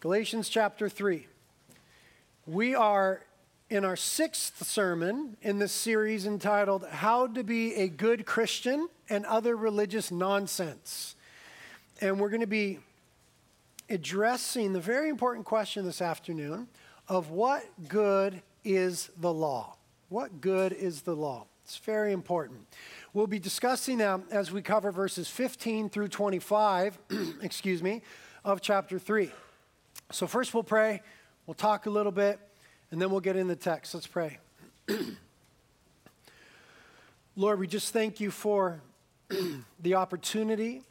Galatians chapter 3. We are in our sixth sermon in this series entitled How to Be a Good Christian and Other Religious Nonsense. And we're going to be addressing the very important question this afternoon of what good is the law? What good is the law? It's very important. We'll be discussing that as we cover verses 15 through 25, excuse me, of chapter 3. So, first we'll pray, we'll talk a little bit, and then we'll get in the text. Let's pray. Lord, we just thank you for the opportunity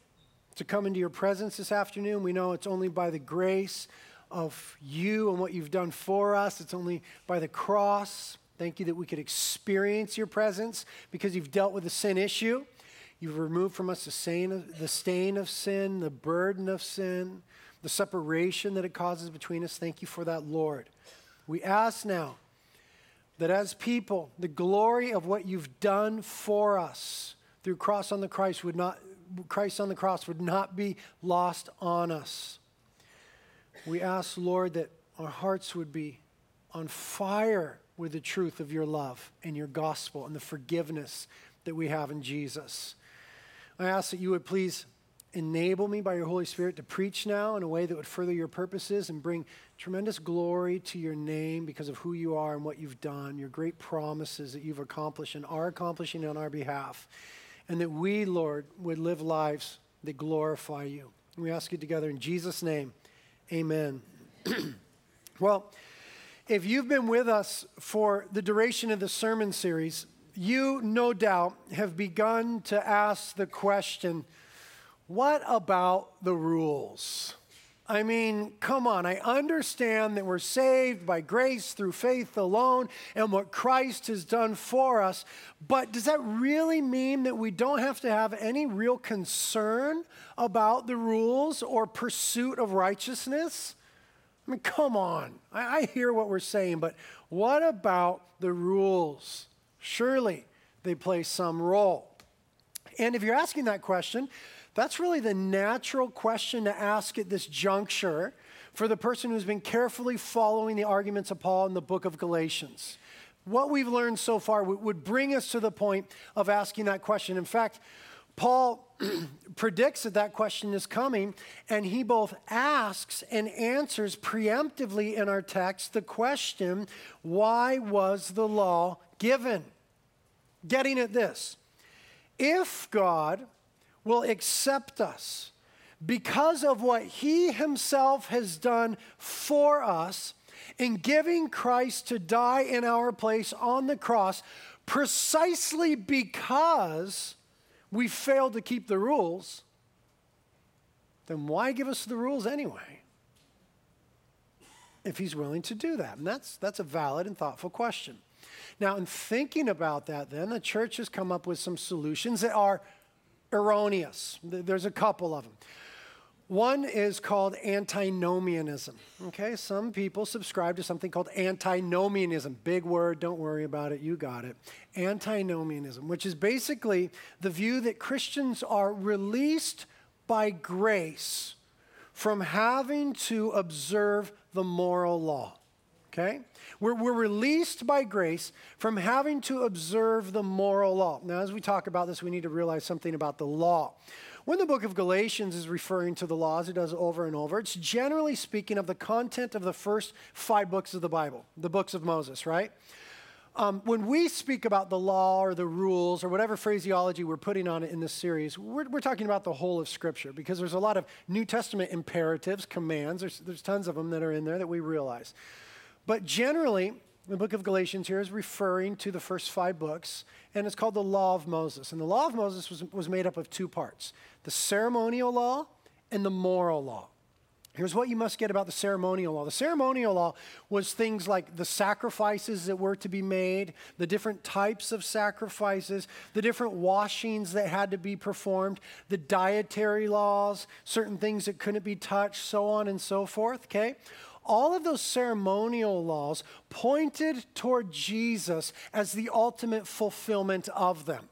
to come into your presence this afternoon. We know it's only by the grace of you and what you've done for us, it's only by the cross. Thank you that we could experience your presence because you've dealt with the sin issue. You've removed from us the stain of, the stain of sin, the burden of sin, the separation that it causes between us. Thank you for that, Lord. We ask now that as people, the glory of what you've done for us through cross on the Christ would not Christ on the cross would not be lost on us. We ask, Lord, that our hearts would be on fire with the truth of your love and your gospel and the forgiveness that we have in Jesus. I ask that you would please enable me by your Holy Spirit to preach now in a way that would further your purposes and bring tremendous glory to your name because of who you are and what you've done, your great promises that you've accomplished and are accomplishing on our behalf. And that we, Lord, would live lives that glorify you. And we ask you together in Jesus' name. Amen. well, if you've been with us for the duration of the sermon series, you no doubt have begun to ask the question what about the rules? I mean, come on, I understand that we're saved by grace through faith alone and what Christ has done for us, but does that really mean that we don't have to have any real concern about the rules or pursuit of righteousness? I mean, come on. I, I hear what we're saying, but what about the rules? Surely they play some role. And if you're asking that question, that's really the natural question to ask at this juncture for the person who's been carefully following the arguments of Paul in the book of Galatians. What we've learned so far would bring us to the point of asking that question. In fact, Paul predicts that that question is coming, and he both asks and answers preemptively in our text the question why was the law given? Getting at this if God will accept us because of what he himself has done for us in giving Christ to die in our place on the cross, precisely because we failed to keep the rules, then why give us the rules anyway? If he's willing to do that. And that's, that's a valid and thoughtful question. Now, in thinking about that, then, the church has come up with some solutions that are erroneous. There's a couple of them. One is called antinomianism. Okay, some people subscribe to something called antinomianism. Big word, don't worry about it, you got it. Antinomianism, which is basically the view that Christians are released by grace from having to observe the moral law. Okay? We're, we're released by grace from having to observe the moral law. Now, as we talk about this, we need to realize something about the law. When the book of Galatians is referring to the laws, it does over and over, it's generally speaking of the content of the first five books of the Bible, the books of Moses, right? Um, when we speak about the law or the rules or whatever phraseology we're putting on it in this series, we're, we're talking about the whole of Scripture because there's a lot of New Testament imperatives, commands. There's, there's tons of them that are in there that we realize. But generally, the book of Galatians here is referring to the first five books, and it's called the Law of Moses. And the Law of Moses was, was made up of two parts the ceremonial law and the moral law. Here's what you must get about the ceremonial law. The ceremonial law was things like the sacrifices that were to be made, the different types of sacrifices, the different washings that had to be performed, the dietary laws, certain things that couldn't be touched, so on and so forth, okay? All of those ceremonial laws pointed toward Jesus as the ultimate fulfillment of them.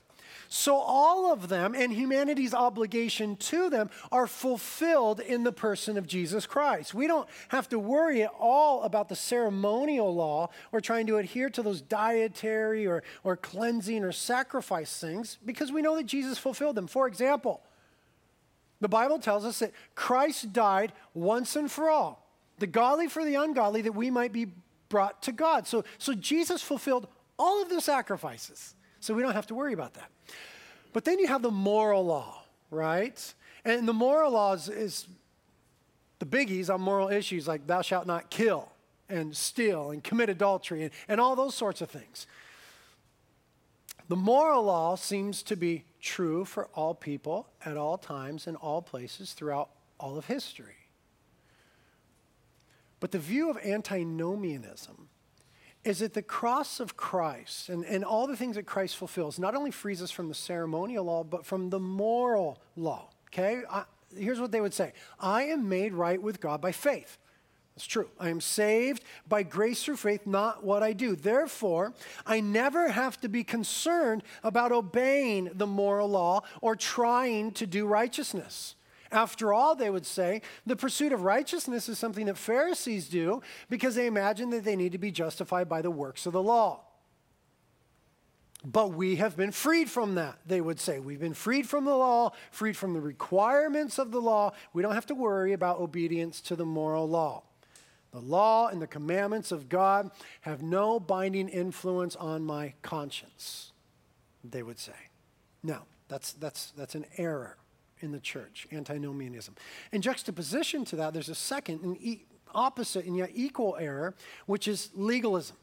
So all of them and humanity's obligation to them are fulfilled in the person of Jesus Christ. We don't have to worry at all about the ceremonial law or trying to adhere to those dietary or, or cleansing or sacrifice things because we know that Jesus fulfilled them. For example, the Bible tells us that Christ died once and for all, the godly for the ungodly, that we might be brought to God. So, so Jesus fulfilled all of the sacrifices. So we don't have to worry about that. But then you have the moral law, right? And the moral law is, is the biggies on moral issues like thou shalt not kill and steal and commit adultery and, and all those sorts of things. The moral law seems to be true for all people at all times in all places throughout all of history. But the view of antinomianism is that the cross of Christ and, and all the things that Christ fulfills not only frees us from the ceremonial law, but from the moral law. Okay? I, here's what they would say I am made right with God by faith. That's true. I am saved by grace through faith, not what I do. Therefore, I never have to be concerned about obeying the moral law or trying to do righteousness. After all, they would say, the pursuit of righteousness is something that Pharisees do because they imagine that they need to be justified by the works of the law. But we have been freed from that, they would say. We've been freed from the law, freed from the requirements of the law. We don't have to worry about obedience to the moral law. The law and the commandments of God have no binding influence on my conscience, they would say. No, that's, that's, that's an error in the church, antinomianism. In juxtaposition to that, there's a second and e- opposite and yet equal error, which is legalism.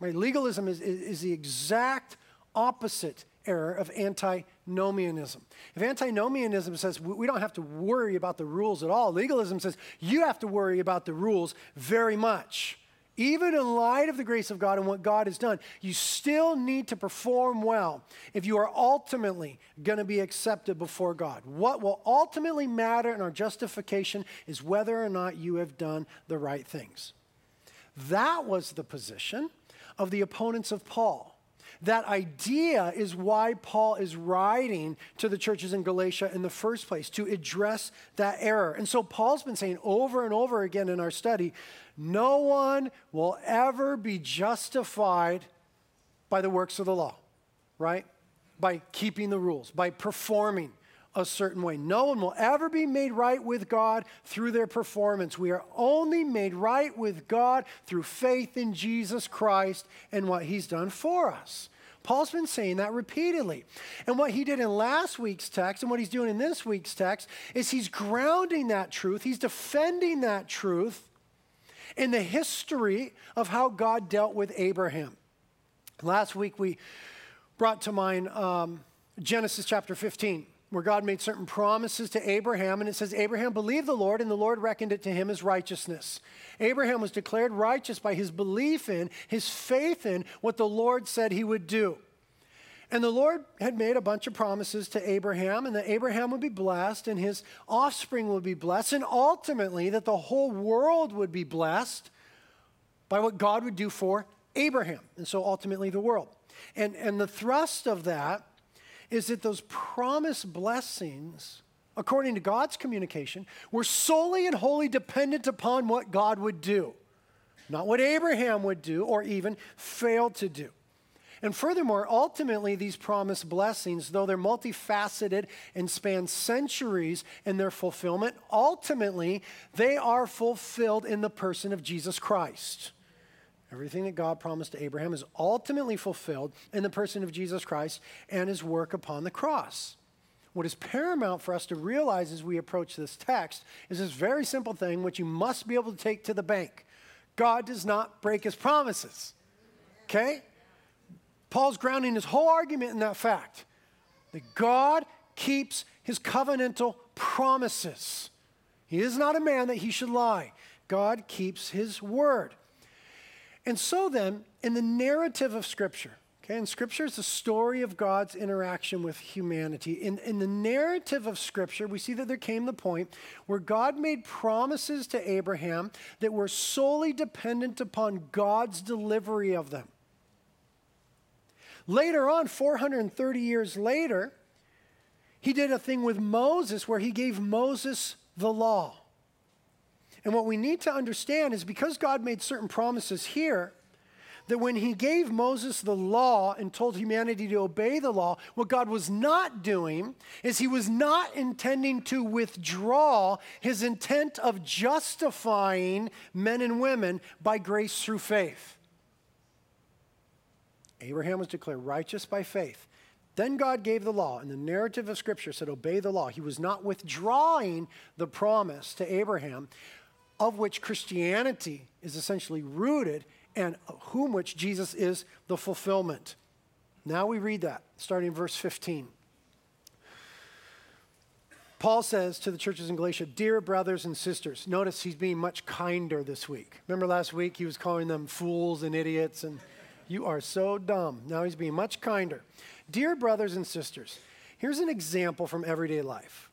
Right? Legalism is, is, is the exact opposite error of antinomianism. If antinomianism says we don't have to worry about the rules at all, legalism says you have to worry about the rules very much. Even in light of the grace of God and what God has done, you still need to perform well if you are ultimately going to be accepted before God. What will ultimately matter in our justification is whether or not you have done the right things. That was the position of the opponents of Paul. That idea is why Paul is writing to the churches in Galatia in the first place, to address that error. And so Paul's been saying over and over again in our study no one will ever be justified by the works of the law, right? By keeping the rules, by performing a certain way. No one will ever be made right with God through their performance. We are only made right with God through faith in Jesus Christ and what he's done for us. Paul's been saying that repeatedly. And what he did in last week's text and what he's doing in this week's text is he's grounding that truth, he's defending that truth in the history of how God dealt with Abraham. Last week we brought to mind um, Genesis chapter 15 where God made certain promises to Abraham, and it says, Abraham believed the Lord, and the Lord reckoned it to him as righteousness. Abraham was declared righteous by his belief in, his faith in what the Lord said he would do. And the Lord had made a bunch of promises to Abraham, and that Abraham would be blessed, and his offspring would be blessed, and ultimately that the whole world would be blessed by what God would do for Abraham, and so ultimately the world. And, and the thrust of that is that those promised blessings, according to God's communication, were solely and wholly dependent upon what God would do, not what Abraham would do or even fail to do. And furthermore, ultimately, these promised blessings, though they're multifaceted and span centuries in their fulfillment, ultimately, they are fulfilled in the person of Jesus Christ. Everything that God promised to Abraham is ultimately fulfilled in the person of Jesus Christ and his work upon the cross. What is paramount for us to realize as we approach this text is this very simple thing, which you must be able to take to the bank God does not break his promises. Okay? Paul's grounding his whole argument in that fact that God keeps his covenantal promises. He is not a man that he should lie. God keeps his word. And so then, in the narrative of Scripture, okay, and Scripture is the story of God's interaction with humanity. In, in the narrative of Scripture, we see that there came the point where God made promises to Abraham that were solely dependent upon God's delivery of them. Later on, 430 years later, he did a thing with Moses where he gave Moses the law. And what we need to understand is because God made certain promises here, that when he gave Moses the law and told humanity to obey the law, what God was not doing is he was not intending to withdraw his intent of justifying men and women by grace through faith. Abraham was declared righteous by faith. Then God gave the law, and the narrative of Scripture said, Obey the law. He was not withdrawing the promise to Abraham, of which Christianity is essentially rooted and whom which Jesus is the fulfillment. Now we read that, starting in verse 15. Paul says to the churches in Galatia, Dear brothers and sisters, notice he's being much kinder this week. Remember last week he was calling them fools and idiots, and you are so dumb. Now he's being much kinder. Dear brothers and sisters, here's an example from everyday life.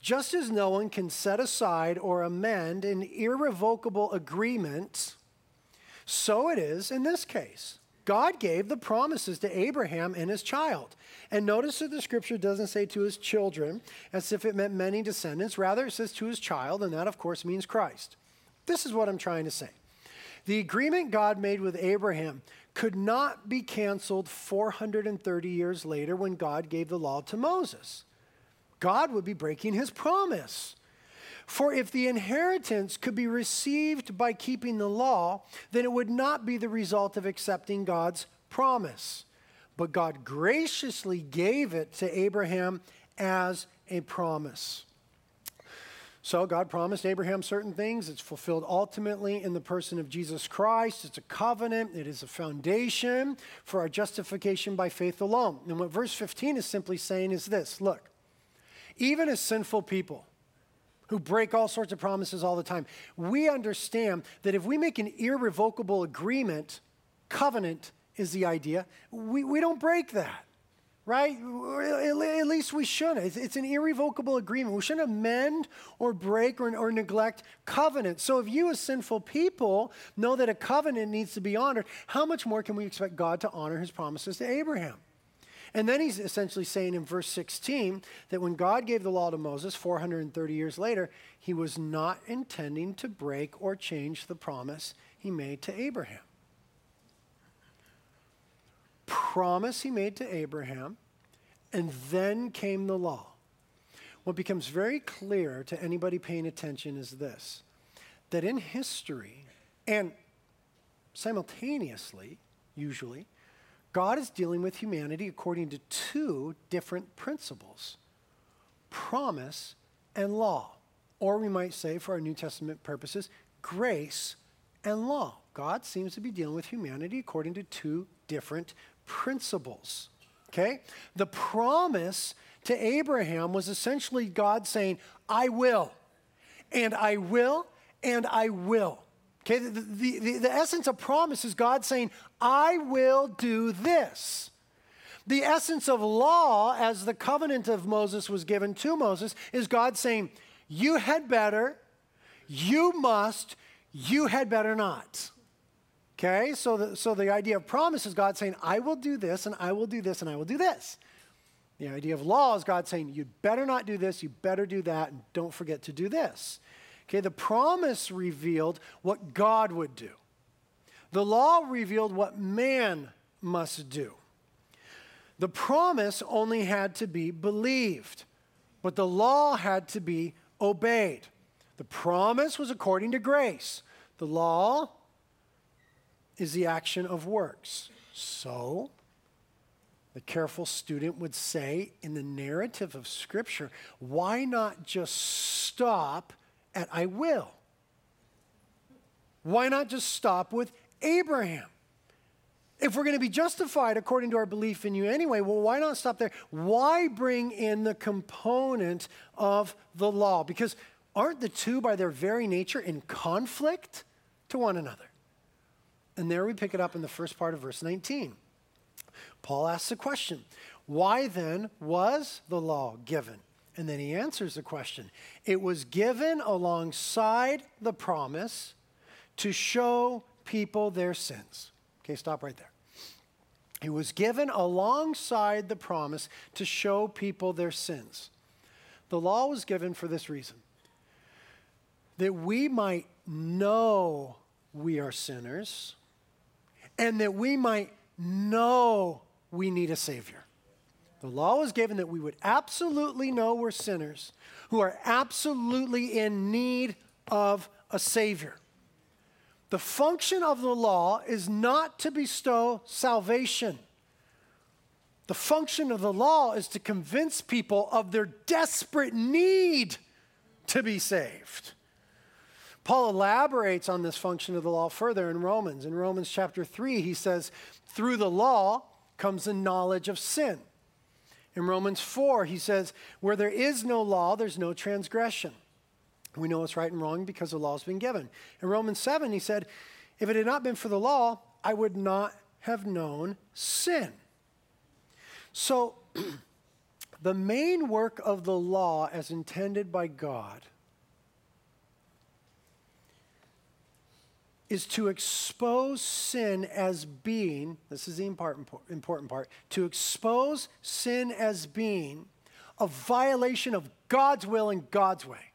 Just as no one can set aside or amend an irrevocable agreement so it is in this case. God gave the promises to Abraham and his child. And notice that the scripture doesn't say to his children as if it meant many descendants. Rather, it says to his child, and that, of course, means Christ. This is what I'm trying to say. The agreement God made with Abraham could not be canceled 430 years later when God gave the law to Moses. God would be breaking his promise. For if the inheritance could be received by keeping the law, then it would not be the result of accepting God's promise. But God graciously gave it to Abraham as a promise. So God promised Abraham certain things. It's fulfilled ultimately in the person of Jesus Christ. It's a covenant, it is a foundation for our justification by faith alone. And what verse 15 is simply saying is this look, even as sinful people, who break all sorts of promises all the time. We understand that if we make an irrevocable agreement, covenant is the idea, we, we don't break that, right? At least we shouldn't. It's, an irrevocable agreement. We shouldn't amend or break or, or neglect covenant. So if you, as sinful people, know that a covenant needs to be honored, how much more can we expect God to honor his promises to Abraham? And then he's essentially saying in verse 16 that when God gave the law to Moses 430 years later, he was not intending to break or change the promise he made to Abraham. Promise he made to Abraham, and then came the law. What becomes very clear to anybody paying attention is this that in history, and simultaneously, usually, God is dealing with humanity according to two different principles promise and law. Or we might say, for our New Testament purposes, grace and law. God seems to be dealing with humanity according to two different principles. Okay? The promise to Abraham was essentially God saying, I will, and I will, and I will. Okay, the, the, the, the essence of promise is God saying, I will do this. The essence of law, as the covenant of Moses was given to Moses, is God saying, You had better, you must, you had better not. Okay, so the, so the idea of promise is God saying, I will do this, and I will do this, and I will do this. The idea of law is God saying, You better not do this, you better do that, and don't forget to do this. Okay, the promise revealed what God would do. The law revealed what man must do. The promise only had to be believed, but the law had to be obeyed. The promise was according to grace. The law is the action of works. So, the careful student would say in the narrative of Scripture, why not just stop at I will? Why not just stop with Abraham? If we're going to be justified according to our belief in you anyway, well, why not stop there? Why bring in the component of the law? Because aren't the two, by their very nature, in conflict to one another? And there we pick it up in the first part of verse 19. Paul asks the question Why then was the law given? And then he answers the question It was given alongside the promise to show people their sins. Okay, stop right there. It was given alongside the promise to show people their sins. The law was given for this reason that we might know we are sinners and that we might know we need a Savior. The law was given that we would absolutely know we're sinners who are absolutely in need of a Savior. The function of the law is not to bestow salvation. The function of the law is to convince people of their desperate need to be saved. Paul elaborates on this function of the law further in Romans. In Romans chapter 3, he says, Through the law comes the knowledge of sin. In Romans 4, he says, Where there is no law, there's no transgression. We know what's right and wrong because the law has been given. In Romans 7, he said, If it had not been for the law, I would not have known sin. So, the main work of the law, as intended by God, is to expose sin as being, this is the important, important part, to expose sin as being a violation of God's will and God's way.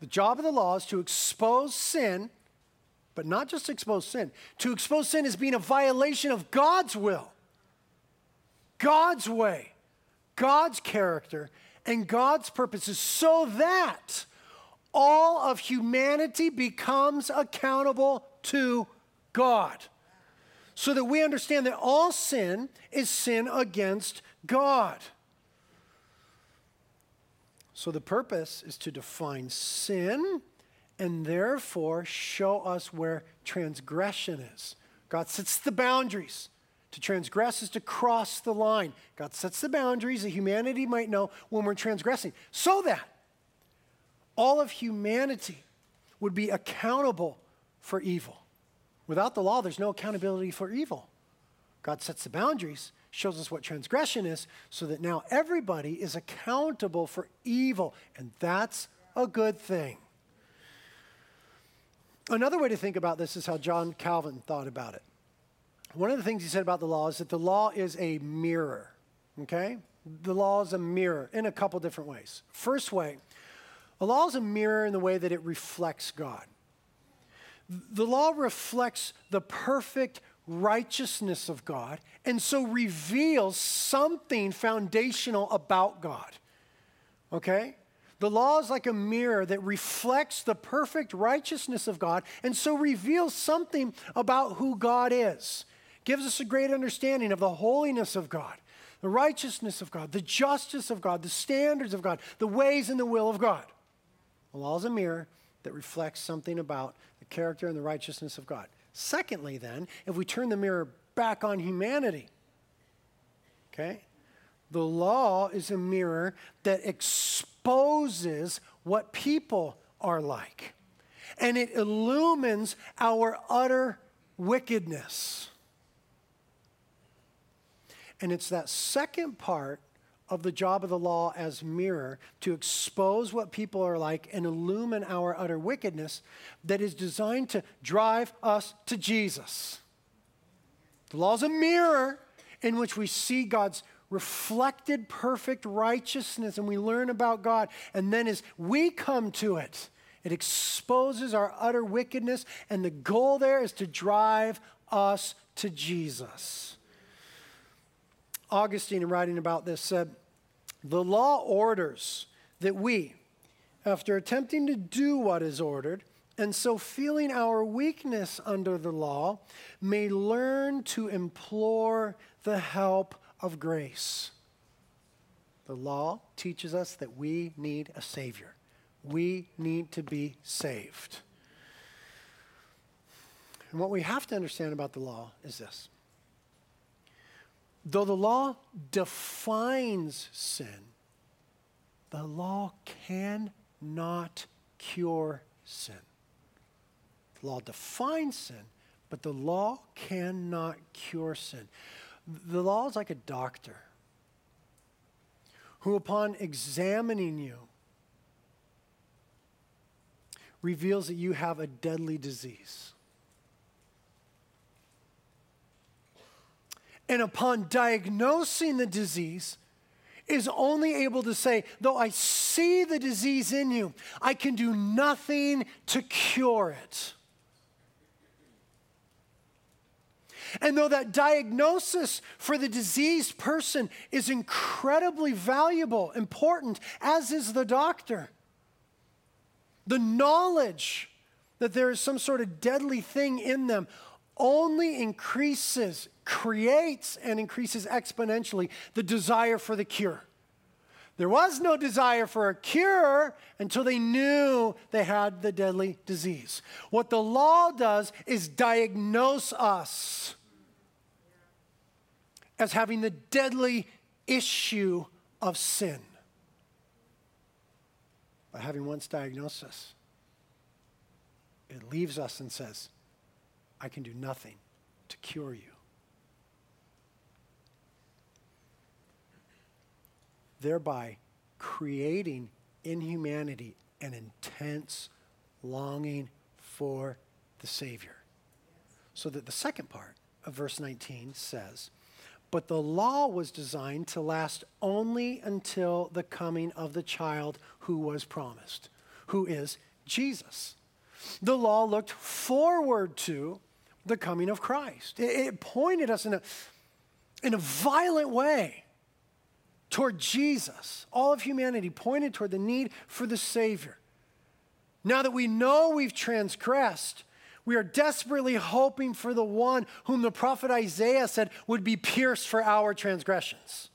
The job of the law is to expose sin, but not just expose sin, to expose sin as being a violation of God's will, God's way, God's character, and God's purposes, so that all of humanity becomes accountable to God. So that we understand that all sin is sin against God. So the purpose is to define sin and therefore show us where transgression is. God sets the boundaries. To transgress is to cross the line. God sets the boundaries that humanity might know when we're transgressing so that all of humanity would be accountable for evil. Without the law, there's no accountability for evil. God sets the boundaries shows us what transgression is, so that now everybody is accountable for evil, and that's a good thing. Another way to think about this is how John Calvin thought about it. One of the things he said about the law is that the law is a mirror, okay? The law is a mirror in a couple different ways. First way, a law is a mirror in the way that it reflects God. The law reflects the perfect righteousness of God and so reveals something foundational about God. Okay? The law is like a mirror that reflects the perfect righteousness of God and so reveals something about who God is. Gives us a great understanding of the holiness of God, the righteousness of God, the justice of God, the standards of God, the ways and the will of God. The law is a mirror that reflects something about the character and the righteousness of God. Secondly, then, if we turn the mirror back on humanity, okay, the law is a mirror that exposes what people are like, and it illumines our utter wickedness. And it's that second part of the job of the law as mirror to expose what people are like and illumine our utter wickedness that is designed to drive us to Jesus. The law is a mirror in which we see God's reflected perfect righteousness and we learn about God. And then as we come to it, it exposes our utter wickedness, and the goal there is to drive us to Jesus. Augustine, in writing about this, said, The law orders that we, after attempting to do what is ordered, and so feeling our weakness under the law, may learn to implore the help of grace. The law teaches us that we need a Savior. We need to be saved. And what we have to understand about the law is this Though the law defines sin, the law cannot cure sin. The law defines sin, but the law cannot cure sin. The law is like a doctor who, upon examining you, reveals that you have a deadly disease. And upon diagnosing the disease, is only able to say, though I see the disease in you, I can do nothing to cure it. And though that diagnosis for the diseased person is incredibly valuable, important, as is the doctor, the knowledge that there is some sort of deadly thing in them only increases, creates, and increases exponentially the desire for the cure. There was no desire for a cure until they knew they had the deadly disease. What the law does is diagnose us as having the deadly issue of sin. By having once diagnosed us, it leaves us and says, I can do nothing to cure you. Thereby creating in humanity an intense longing for the Savior. So that the second part of verse 19 says, But the law was designed to last only until the coming of the child who was promised, who is Jesus. The law looked forward to the coming of Christ. It, pointed us in a, in a violent way toward Jesus. All of humanity pointed toward the need for the Savior. Now that we know we've transgressed, we are desperately hoping for the one whom the prophet Isaiah said would be pierced for our transgressions.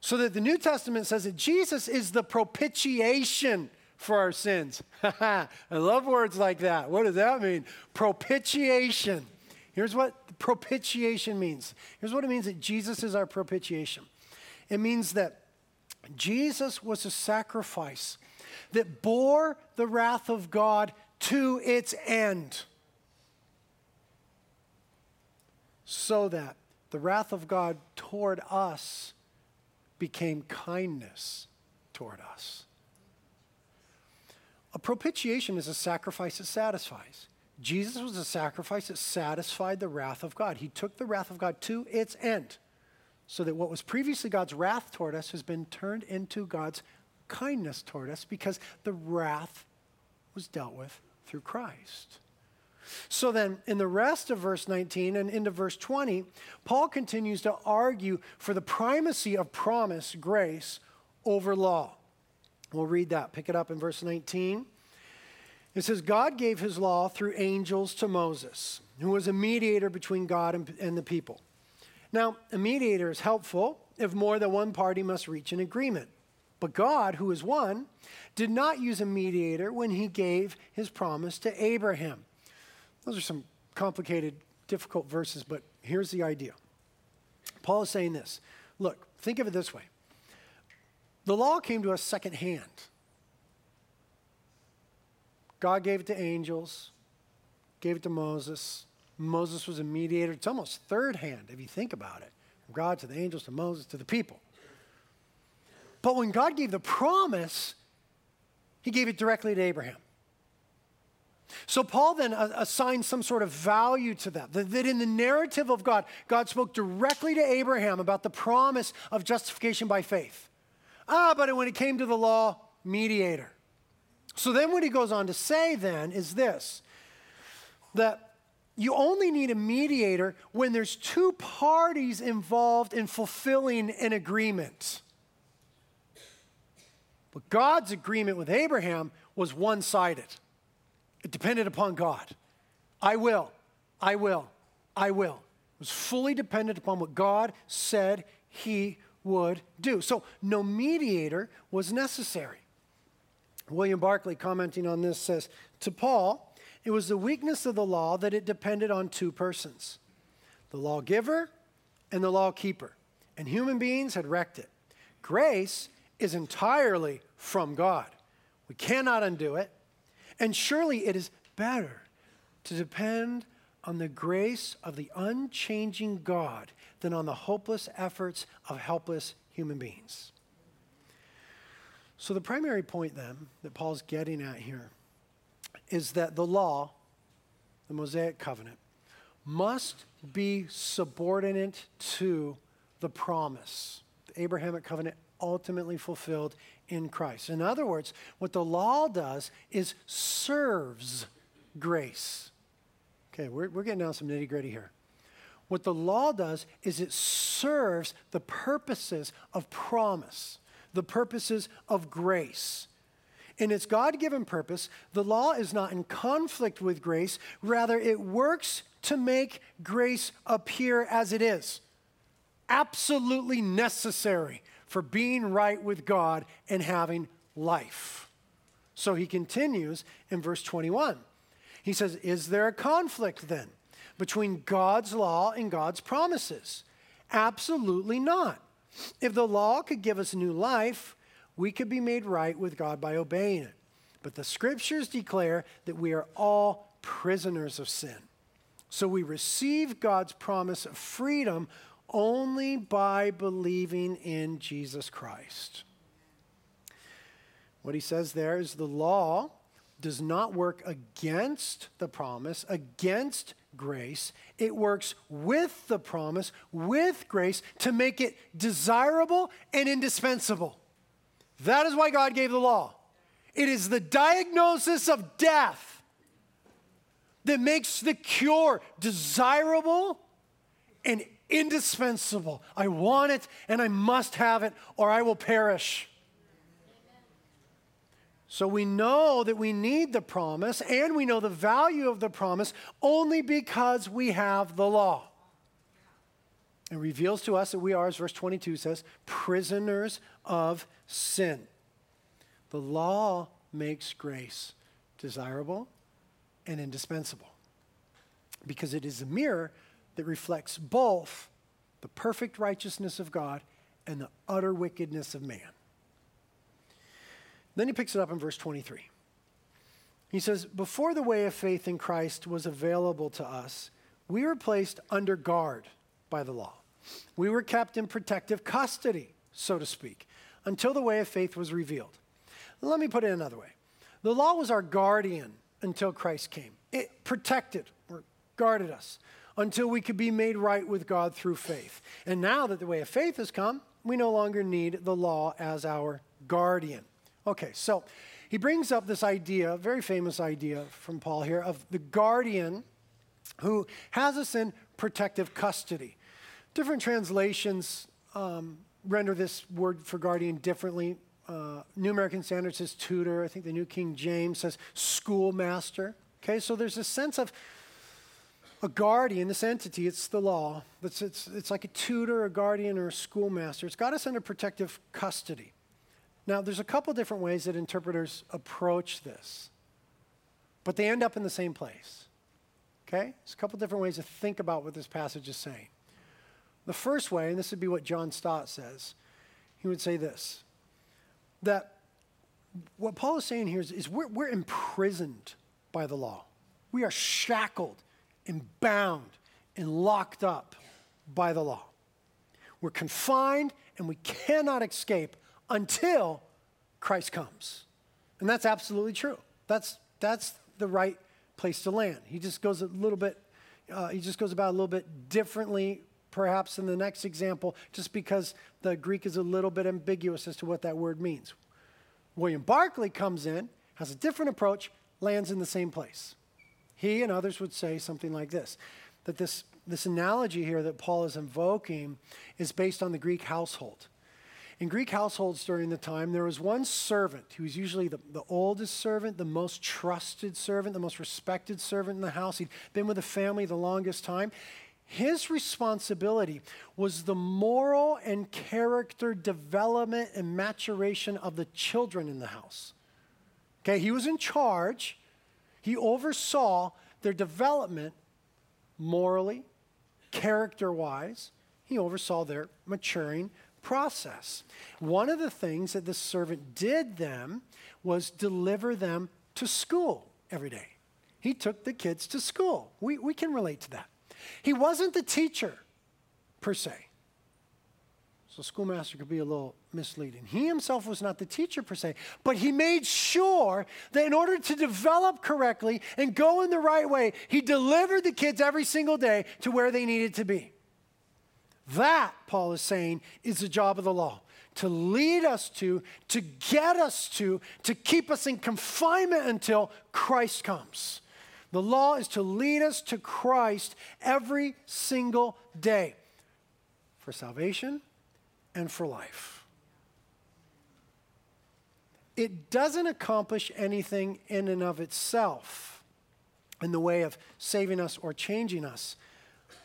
So that the New Testament says that Jesus is the propitiation for our sins. I love words like that. What does that mean? Propitiation. Here's what propitiation means. Here's what it means that Jesus is our propitiation. It means that Jesus was a sacrifice that bore the wrath of God to its end. So that the wrath of God toward us became kindness toward us. A propitiation is a sacrifice that satisfies. Jesus was a sacrifice that satisfied the wrath of God. He took the wrath of God to its end, so that what was previously God's wrath toward us has been turned into God's kindness toward us because the wrath was dealt with through Christ. So then, in the rest of verse 19 and into verse 20, Paul continues to argue for the primacy of promise, grace, over law. We'll read that. Pick it up in verse 19. It says, God gave his law through angels to Moses, who was a mediator between God and, and the people. Now, a mediator is helpful if more than one party must reach an agreement. But God, who is one, did not use a mediator when he gave his promise to Abraham. Those are some complicated, difficult verses, but here's the idea. Paul is saying this Look, think of it this way the law came to us secondhand. God gave it to angels, gave it to Moses. Moses was a mediator. It's almost third hand if you think about it from God to the angels to Moses to the people. But when God gave the promise, he gave it directly to Abraham. So Paul then assigns some sort of value to that, that, in the narrative of God, God spoke directly to Abraham about the promise of justification by faith. Ah, but when it came to the law, mediator. So then what he goes on to say then is this that you only need a mediator when there's two parties involved in fulfilling an agreement. But God's agreement with Abraham was one sided, it depended upon God. I will, I will, I will. It was fully dependent upon what God said he would do. So no mediator was necessary. William Barclay, commenting on this, says To Paul, it was the weakness of the law that it depended on two persons the lawgiver and the lawkeeper. And human beings had wrecked it. Grace is entirely from God. We cannot undo it. And surely it is better to depend on the grace of the unchanging God than on the hopeless efforts of helpless human beings. So, the primary point then that Paul's getting at here is that the law, the Mosaic covenant, must be subordinate to the promise. The Abrahamic covenant ultimately fulfilled in Christ. In other words, what the law does is serves grace. Okay, we're, we're getting down some nitty gritty here. What the law does is it serves the purposes of promise, the purposes of grace. In its God given purpose, the law is not in conflict with grace, rather, it works to make grace appear as it is. Absolutely necessary for being right with God and having life. So he continues in verse 21. He says, Is there a conflict then between God's law and God's promises? Absolutely not. If the law could give us new life, we could be made right with God by obeying it. But the scriptures declare that we are all prisoners of sin. So we receive God's promise of freedom only by believing in Jesus Christ. What he says there is the law does not work against the promise, against grace. It works with the promise, with grace, to make it desirable and indispensable. That is why God gave the law. It is the diagnosis of death that makes the cure desirable and indispensable. I want it and I must have it or I will perish. So we know that we need the promise and we know the value of the promise only because we have the law. It reveals to us that we are, as verse 22 says, prisoners of sin. The law makes grace desirable and indispensable because it is a mirror that reflects both the perfect righteousness of God and the utter wickedness of man. Then he picks it up in verse 23. He says, Before the way of faith in Christ was available to us, we were placed under guard by the law. We were kept in protective custody, so to speak, until the way of faith was revealed. Let me put it another way the law was our guardian until Christ came, it protected or guarded us until we could be made right with God through faith. And now that the way of faith has come, we no longer need the law as our guardian. Okay, so he brings up this idea, a very famous idea from Paul here, of the guardian who has us in protective custody. Different translations um, render this word for guardian differently. Uh, New American Standard says tutor. I think the New King James says schoolmaster. Okay, so there's a sense of a guardian, this entity, it's the law. It's, it's, it's like a tutor, a guardian, or a schoolmaster. It's got us under protective custody. Now, there's a couple different ways that interpreters approach this, but they end up in the same place. Okay? There's a couple different ways to think about what this passage is saying. The first way, and this would be what John Stott says, he would say this that what Paul is saying here is, is we're, we're imprisoned by the law. We are shackled and bound and locked up by the law. We're confined and we cannot escape until Christ comes. And that's absolutely true. That's, that's the right place to land. He just goes a little bit, uh, he just goes about a little bit differently, perhaps, in the next example, just because the Greek is a little bit ambiguous as to what that word means. William Barclay comes in, has a different approach, lands in the same place. He and others would say something like this that this, this analogy here that Paul is invoking is based on the Greek household. In Greek households during the time, there was one servant who was usually the, the oldest servant, the most trusted servant, the most respected servant in the house. He'd been with the family the longest time. His responsibility was the moral and character development and maturation of the children in the house. Okay, he was in charge he oversaw their development morally, character wise. He oversaw their maturing process. One of the things that the servant did them was deliver them to school every day. He took the kids to school. We, we can relate to that. He wasn't the teacher, per se. So, schoolmaster could be a little misleading. He himself was not the teacher per se, but he made sure that in order to develop correctly and go in the right way, he delivered the kids every single day to where they needed to be. That, Paul is saying, is the job of the law to lead us to, to get us to, to keep us in confinement until Christ comes. The law is to lead us to Christ every single day for salvation and for life. It doesn't accomplish anything in and of itself in the way of saving us or changing us,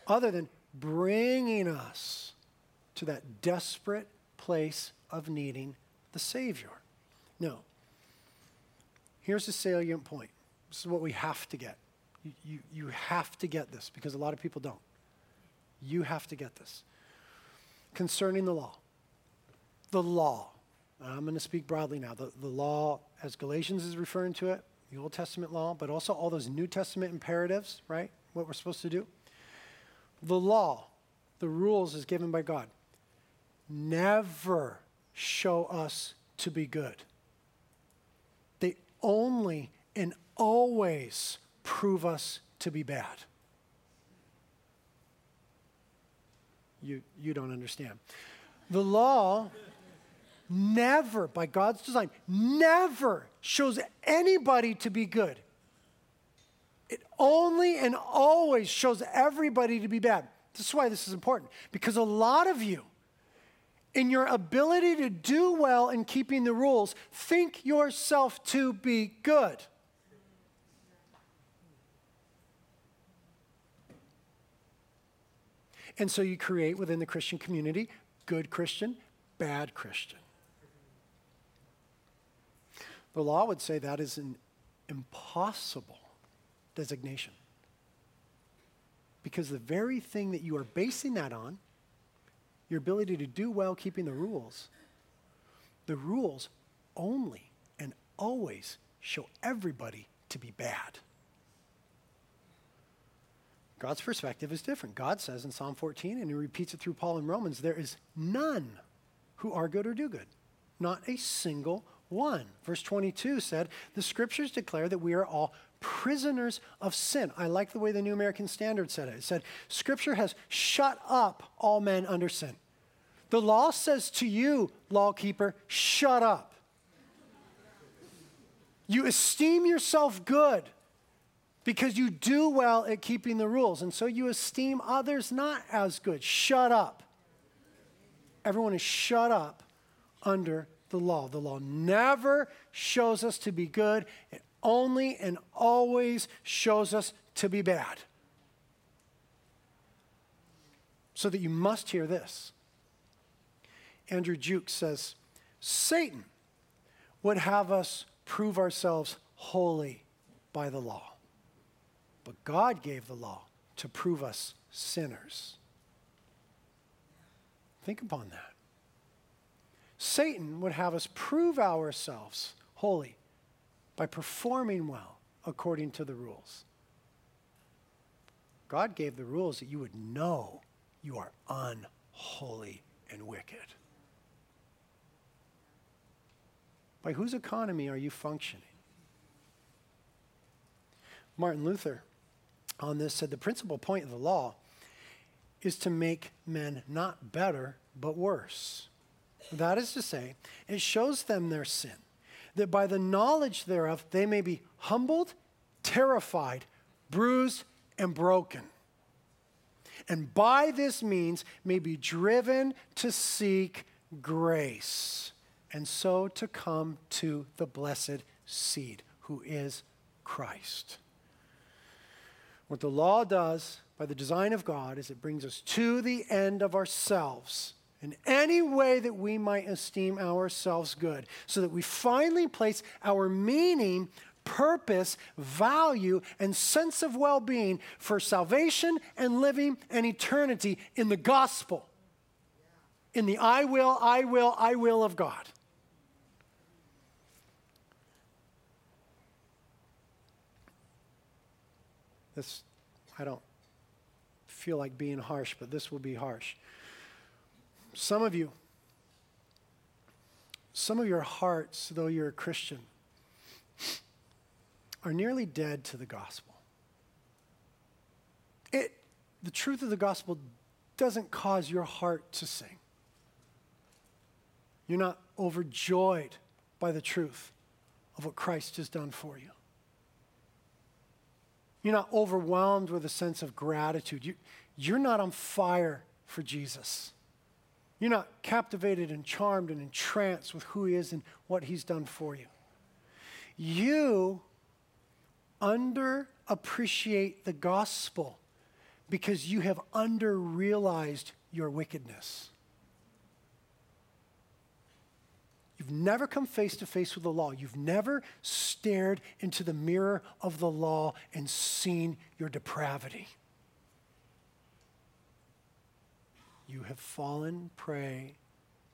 other than bringing us to that desperate place of needing the Savior. No. Here's the salient point. This is what we have to get. You, you, you have to get this because a lot of people don't. You have to get this concerning the law. The law. I'm going to speak broadly now. The, the law, as Galatians is referring to it, the Old Testament law, but also all those New Testament imperatives, right? What we're supposed to do. The law, the rules is given by God. Never show us to be good. They only and always prove us to be bad. You, you don't understand. The law never, by God's design, never shows anybody to be good. It only and always shows everybody to be bad. This is why this is important. Because a lot of you, in your ability to do well in keeping the rules, think yourself to be good. And so you create within the Christian community good Christian, bad Christian. The law would say that is an impossible designation. Because the very thing that you are basing that on, your ability to do well keeping the rules, the rules only and always show everybody to be bad. God's perspective is different. God says in Psalm 14, and he repeats it through Paul in Romans, there is none who are good or do good. Not a single one. Verse 22 said, The scriptures declare that we are all prisoners of sin. I like the way the New American Standard said it. It said, Scripture has shut up all men under sin. The law says to you, lawkeeper, shut up. You esteem yourself good because you do well at keeping the rules, and so you esteem others not as good. Shut up. Everyone is shut up under the law. The law never shows us to be good, it only and always shows us to be bad. So that you must hear this. Andrew Jukes says Satan would have us prove ourselves holy by the law. But God gave the law to prove us sinners. Think upon that. Satan would have us prove ourselves holy by performing well according to the rules. God gave the rules that you would know you are unholy and wicked. By whose economy are you functioning? Martin Luther on this said the principal point of the law is to make men not better, but worse. That is to say, it shows them their sin, that by the knowledge thereof they may be humbled, terrified, bruised, and broken. And by this means may be driven to seek grace, and so to come to the blessed seed, who is Christ. What the law does by the design of God is it brings us to the end of ourselves in any way that we might esteem ourselves good, so that we finally place our meaning, purpose, value, and sense of well being for salvation and living and eternity in the gospel, in the I will, I will, I will of God. This, I don't feel like being harsh, but this will be harsh. Some of you some of your hearts, though you're a Christian, are nearly dead to the gospel. It, the truth of the gospel doesn't cause your heart to sing. You're not overjoyed by the truth of what Christ has done for you. You're not overwhelmed with a sense of gratitude. You, you're not on fire for Jesus. You're not captivated and charmed and entranced with who he is and what he's done for you. You underappreciate the gospel because you have underrealized your wickedness. You've never come face to face with the law. You've never stared into the mirror of the law and seen your depravity. You have fallen prey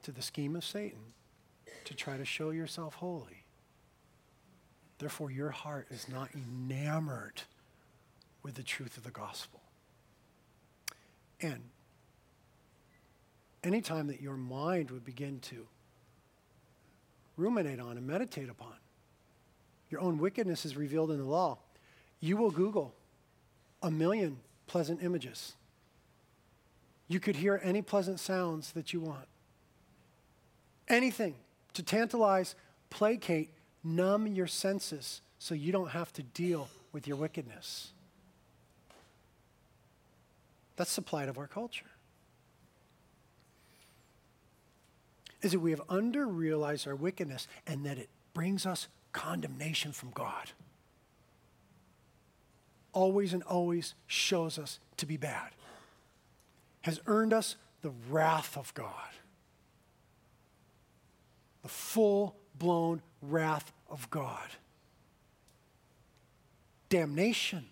to the scheme of Satan to try to show yourself holy. Therefore, your heart is not enamored with the truth of the gospel. And anytime that your mind would begin to ruminate on and meditate upon. Your own wickedness is revealed in the law. You will Google a million pleasant images. You could hear any pleasant sounds that you want. Anything to tantalize, placate, numb your senses so you don't have to deal with your wickedness. That's the plight of our culture. is that we have underrealized our wickedness and that it brings us condemnation from God. Always and always shows us to be bad, has earned us the wrath of God, the full blown wrath of God, damnation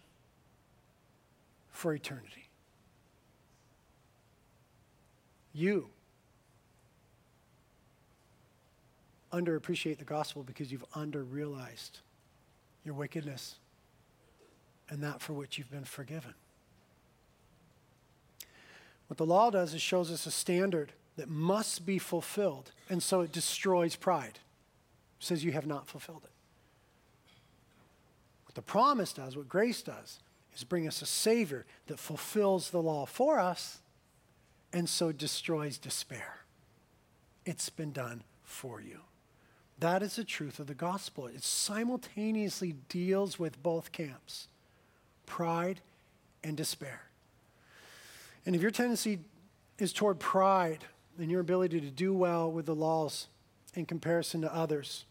for eternity. You underappreciate the gospel because you've underrealized your wickedness and that for which you've been forgiven. What the law does is shows us a standard that must be fulfilled, and so it destroys pride. It says you have not fulfilled it. What the promise does, what grace does, is bring us a Savior that fulfills the law for us and so destroys despair. It's been done for you. That is the truth of the gospel. It simultaneously deals with both camps pride and despair. And if your tendency is toward pride and your ability to do well with the laws in comparison to others,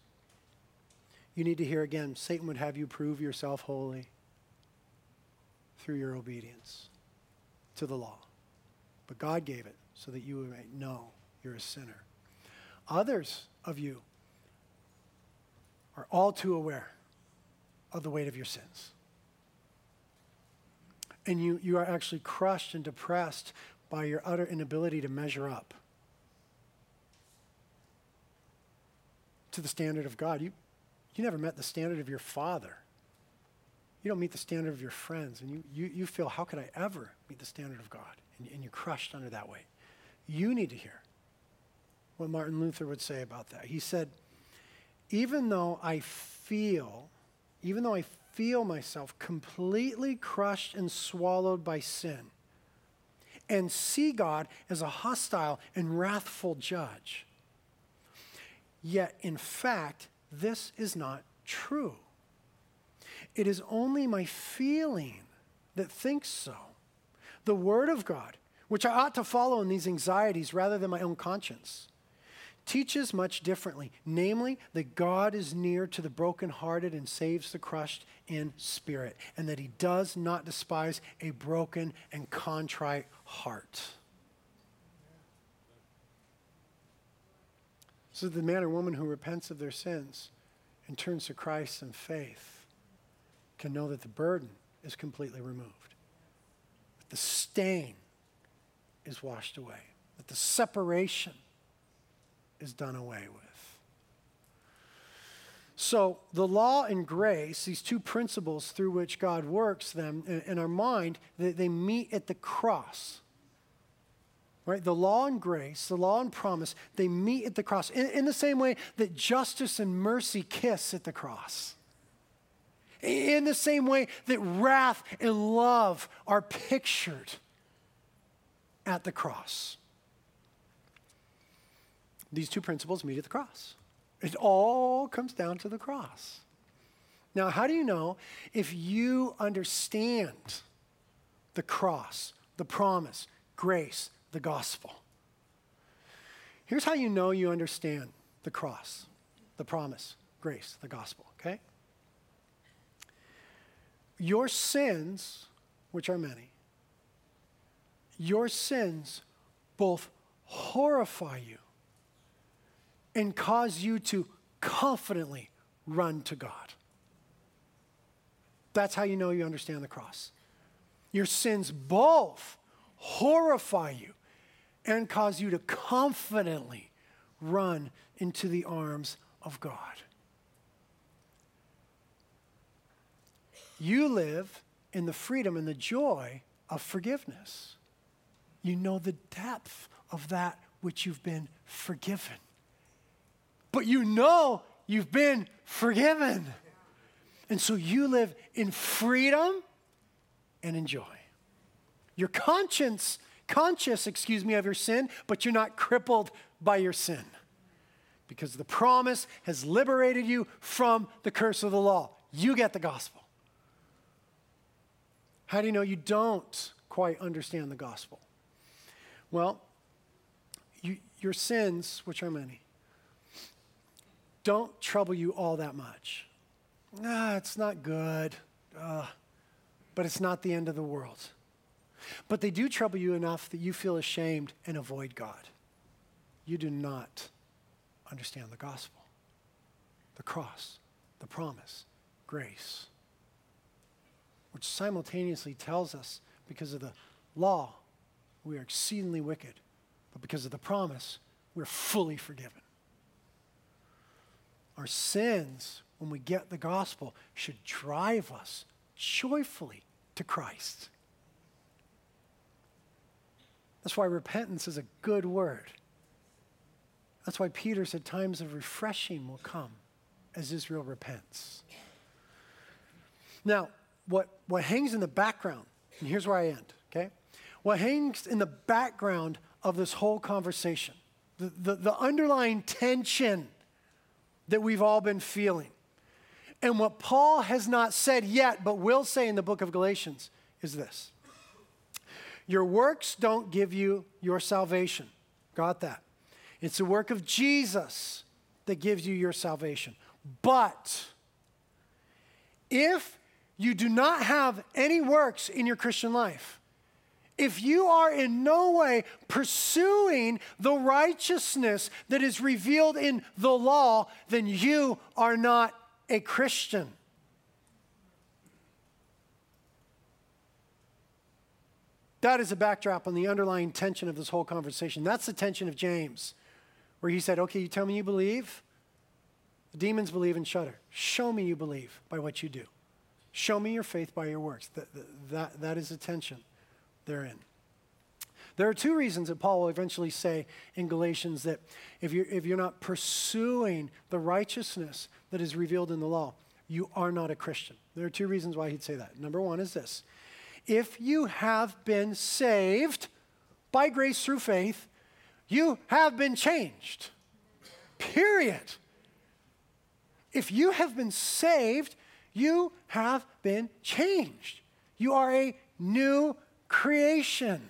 you need to hear again Satan would have you prove yourself holy through your obedience to the law. But God gave it so that you might know you're a sinner. Others of you are all too aware of the weight of your sins. And you, you are actually crushed and depressed by your utter inability to measure up to the standard of God. You, you never met the standard of your father. You don't meet the standard of your friends. And you, you, you feel, how could I ever meet the standard of God? And, and you're crushed under that weight. You need to hear what Martin Luther would say about that. He said, even though I feel, even though I feel myself completely crushed and swallowed by sin, and see God as a hostile and wrathful judge, yet in fact, this is not true. It is only my feeling that thinks so. The Word of God, which I ought to follow in these anxieties rather than my own conscience teaches much differently, namely, that God is near to the brokenhearted and saves the crushed in spirit, and that he does not despise a broken and contrite heart. So the man or woman who repents of their sins and turns to Christ in faith can know that the burden is completely removed, that the stain is washed away, that the separation is done away with. So, the law and grace, these two principles through which God works them in, our mind, they, they meet at the cross. Right? The law and grace, the law and promise, they meet at the cross in, in the same way that justice and mercy kiss at the cross. In the same way that wrath and love are pictured at the cross. These two principles meet at the cross. It all comes down to the cross. Now, how do you know if you understand the cross, the promise, grace, the gospel? Here's how you know you understand the cross, the promise, grace, the gospel, okay? Your sins, which are many, your sins both horrify you and cause you to confidently run to God. That's how you know you understand the cross. Your sins both horrify you and cause you to confidently run into the arms of God. You live in the freedom and the joy of forgiveness. You know the depth of that which you've been forgiven. But you know you've been forgiven. And so you live in freedom and in joy. Your conscience, conscious, excuse me, of your sin, but you're not crippled by your sin. Because the promise has liberated you from the curse of the law. You get the gospel. How do you know you don't quite understand the gospel? Well, you, your sins, which are many, don't trouble you all that much ah, it's not good, uh, but it's not the end of the world. But they do trouble you enough that you feel ashamed and avoid God. You do not understand the gospel, the cross, the promise, grace, which simultaneously tells us because of the law, we are exceedingly wicked, but because of the promise, we're fully forgiven. Our sins when we get the gospel should drive us joyfully to Christ. That's why repentance is a good word. That's why Peter said times of refreshing will come as Israel repents. Now, what, what hangs in the background, and here's where I end, okay? What hangs in the background of this whole conversation, the, the, the underlying tension that we've all been feeling, and what Paul has not said yet, but will say in the book of Galatians, is this Your works don't give you your salvation. Got that? It's the work of Jesus that gives you your salvation. But if you do not have any works in your Christian life, if you are in no way pursuing the righteousness that is revealed in the law, then you are not a Christian. That is a backdrop on the underlying tension of this whole conversation. That's the tension of James, where he said, Okay, you tell me you believe. The demons believe and shudder. Show me you believe by what you do. Show me your faith by your works. That, that, that is the tension therein. There are two reasons that Paul will eventually say in Galatians that if you're, if you're not pursuing the righteousness that is revealed in the law, you are not a Christian. There are two reasons why he'd say that. Number one is this if you have been saved by grace through faith, you have been changed. Period. If you have been saved, you have been changed. You are a new creation.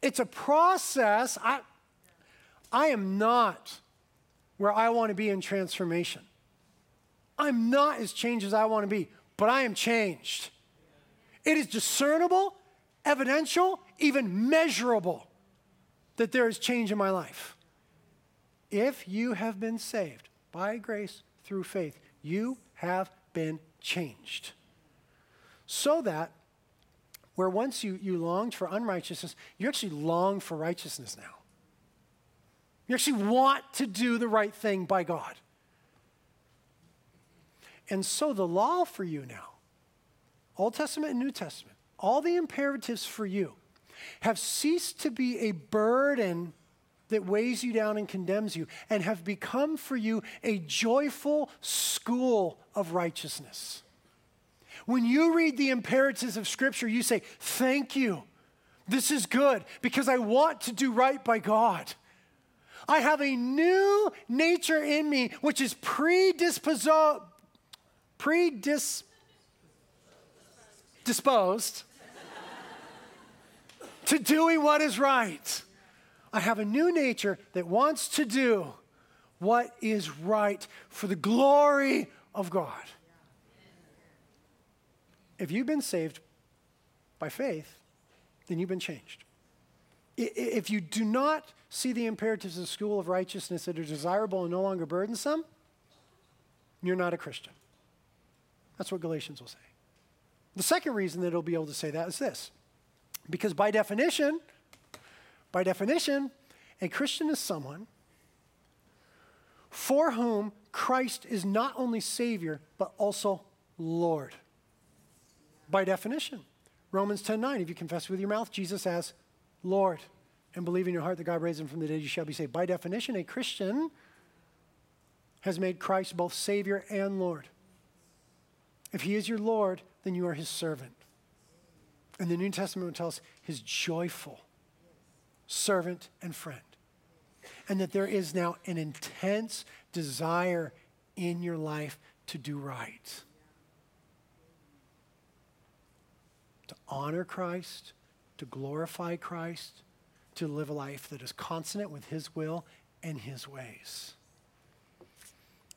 It's a process. I, I am not where I want to be in transformation. I'm not as changed as I want to be, but I am changed. It is discernible, evidential, even measurable that there is change in my life. If you have been saved by grace through faith, you have been changed. So that where once you, you longed for unrighteousness, you actually long for righteousness now. You actually want to do the right thing by God. And so the law for you now, Old Testament and New Testament, all the imperatives for you have ceased to be a burden that weighs you down and condemns you, and have become for you a joyful school of righteousness. When you read the imperatives of Scripture, you say, Thank you. This is good because I want to do right by God. I have a new nature in me which is predisposed, to doing what is right. I have a new nature that wants to do what is right for the glory of God. If you've been saved by faith, then you've been changed. If you do not see the imperatives of the school of righteousness that are desirable and no longer burdensome, you're not a Christian. That's what Galatians will say. The second reason that it'll be able to say that is this because by definition, by definition, a Christian is someone for whom Christ is not only Savior, but also Lord. By definition. Romans 10 9, if you confess with your mouth Jesus as Lord and believe in your heart that God raised him from the dead, you shall be saved. By definition, a Christian has made Christ both Savior and Lord. If he is your Lord, then you are his servant. And the New Testament will tell us his joyful servant and friend. And that there is now an intense desire in your life to do right, honor Christ, to glorify Christ, to live a life that is consonant with his will and his ways.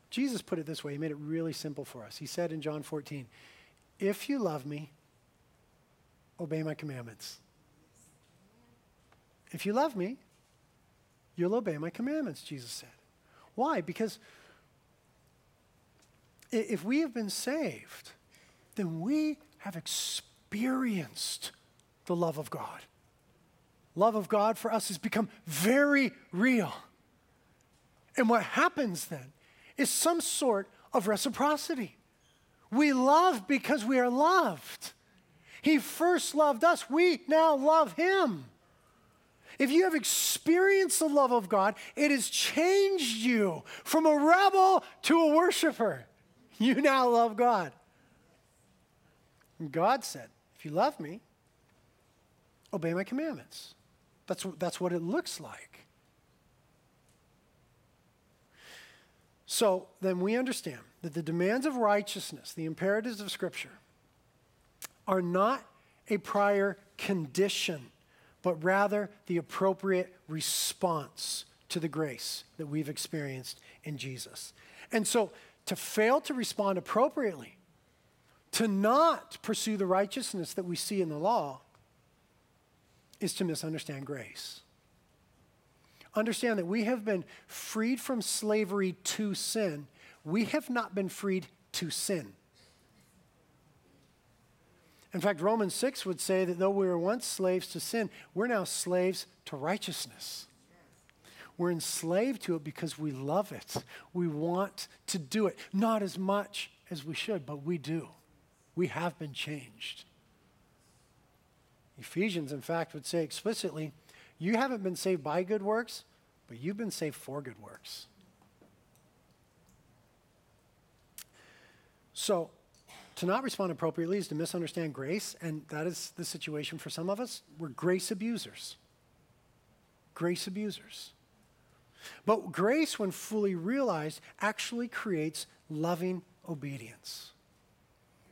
Jesus put it this way, he made it really simple for us. He said in John 14, If you love me, obey my commandments. If you love me, you'll obey my commandments, Jesus said. Why? Because if we have been saved, then we have experienced the love of God. Love of God for us has become very real. And what happens then is some sort of reciprocity. We love because we are loved. He first loved us, we now love him. If you have experienced the love of God, it has changed you from a rebel to a worshiper. You now love God. God said, If you love me, obey my commandments. That's, that's what it looks like. So then we understand that the demands of righteousness, the imperatives of Scripture, are not a prior condition, but rather the appropriate response to the grace that we've experienced in Jesus. And so to fail to respond appropriately, to not pursue the righteousness that we see in the law, is to misunderstand grace. Understand that we have been freed from slavery to sin. We have not been freed to sin. In fact, Romans 6 would say that though we were once slaves to sin, we're now slaves to righteousness. We're enslaved to it because we love it. We want to do it. Not as much as we should, but we do. We have been changed. Ephesians, in fact, would say explicitly you haven't been saved by good works, but you've been saved for good works. So, to not respond appropriately is to misunderstand grace, and that is the situation for some of us. We're grace abusers. Grace abusers. But grace, when fully realized, actually creates loving obedience.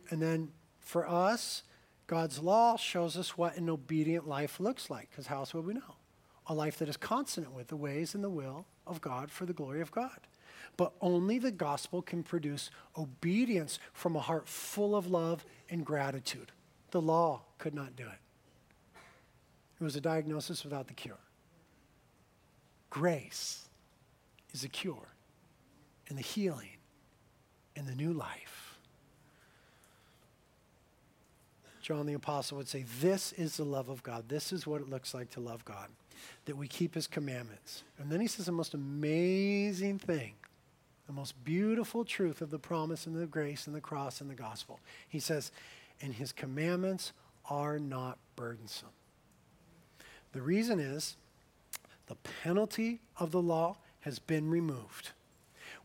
And then for us, God's law shows us what an obedient life looks like, because how else would we know? A life that is consonant with the ways and the will of God for the glory of God. But only the gospel can produce obedience from a heart full of love and gratitude. The law could not do it. It was a diagnosis without the cure. Grace is a cure and the healing and the new life. John the Apostle would say, This is the love of God. This is what it looks like to love God, that we keep his commandments. And then he says the most amazing thing the most beautiful truth of the promise and the grace and the cross and the gospel. He says, and his commandments are not burdensome. The reason is the penalty of the law has been removed.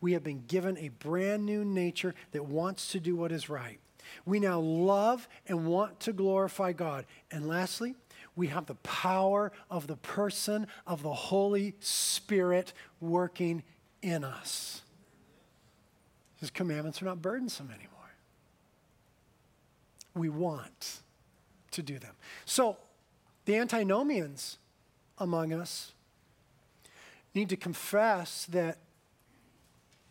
We have been given a brand new nature that wants to do what is right. We now love and want to glorify God. And lastly, we have the power of the person of the Holy Spirit working in us. His commandments are not burdensome anymore. We want to do them. So, the antinomians among us need to confess that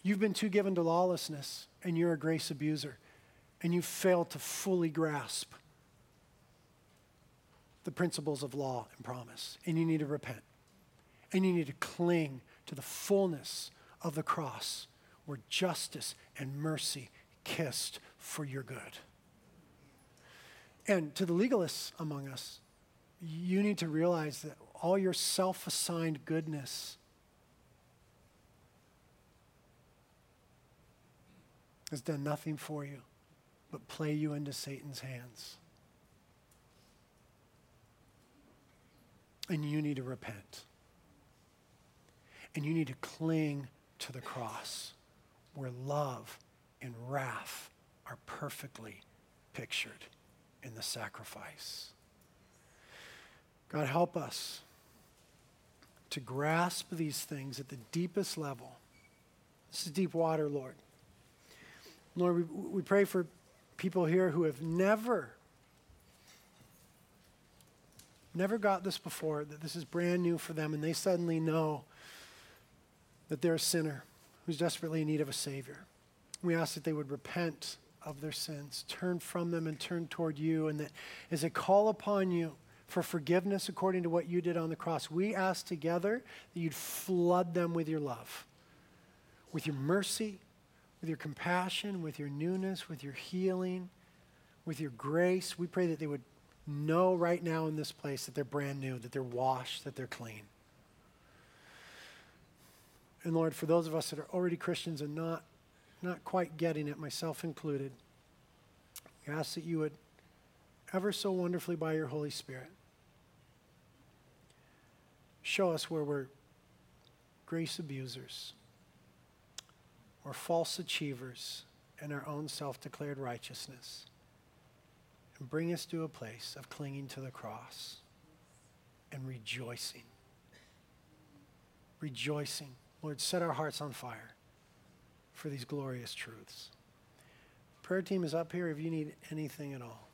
you've been too given to lawlessness and you're a grace abuser and you fail to fully grasp the principles of law and promise. And you need to repent. And you need to cling to the fullness of the cross where justice and mercy kissed for your good. And to the legalists among us, you need to realize that all your self assigned goodness has done nothing for you but play you into Satan's hands. And you need to repent. And you need to cling to the cross where love and wrath are perfectly pictured in the sacrifice. God, help us to grasp these things at the deepest level. This is deep water, Lord. Lord, we, we pray for people here who have never, never got this before, that this is brand new for them, and they suddenly know that they're a sinner who's desperately in need of a Savior. We ask that they would repent of their sins, turn from them, and turn toward you, and that as they call upon you for forgiveness according to what you did on the cross, we ask together that you'd flood them with your love, with your mercy, with your compassion, with your newness, with your healing, with your grace. We pray that they would know right now in this place that they're brand new, that they're washed, that they're clean. And Lord, for those of us that are already Christians and not, not quite getting it, myself included, we ask that you would ever so wonderfully by your Holy Spirit show us where we're grace abusers or false achievers in our own self declared righteousness and bring us to a place of clinging to the cross and rejoicing. Rejoicing. Lord, set our hearts on fire for these glorious truths. Prayer team is up here if you need anything at all.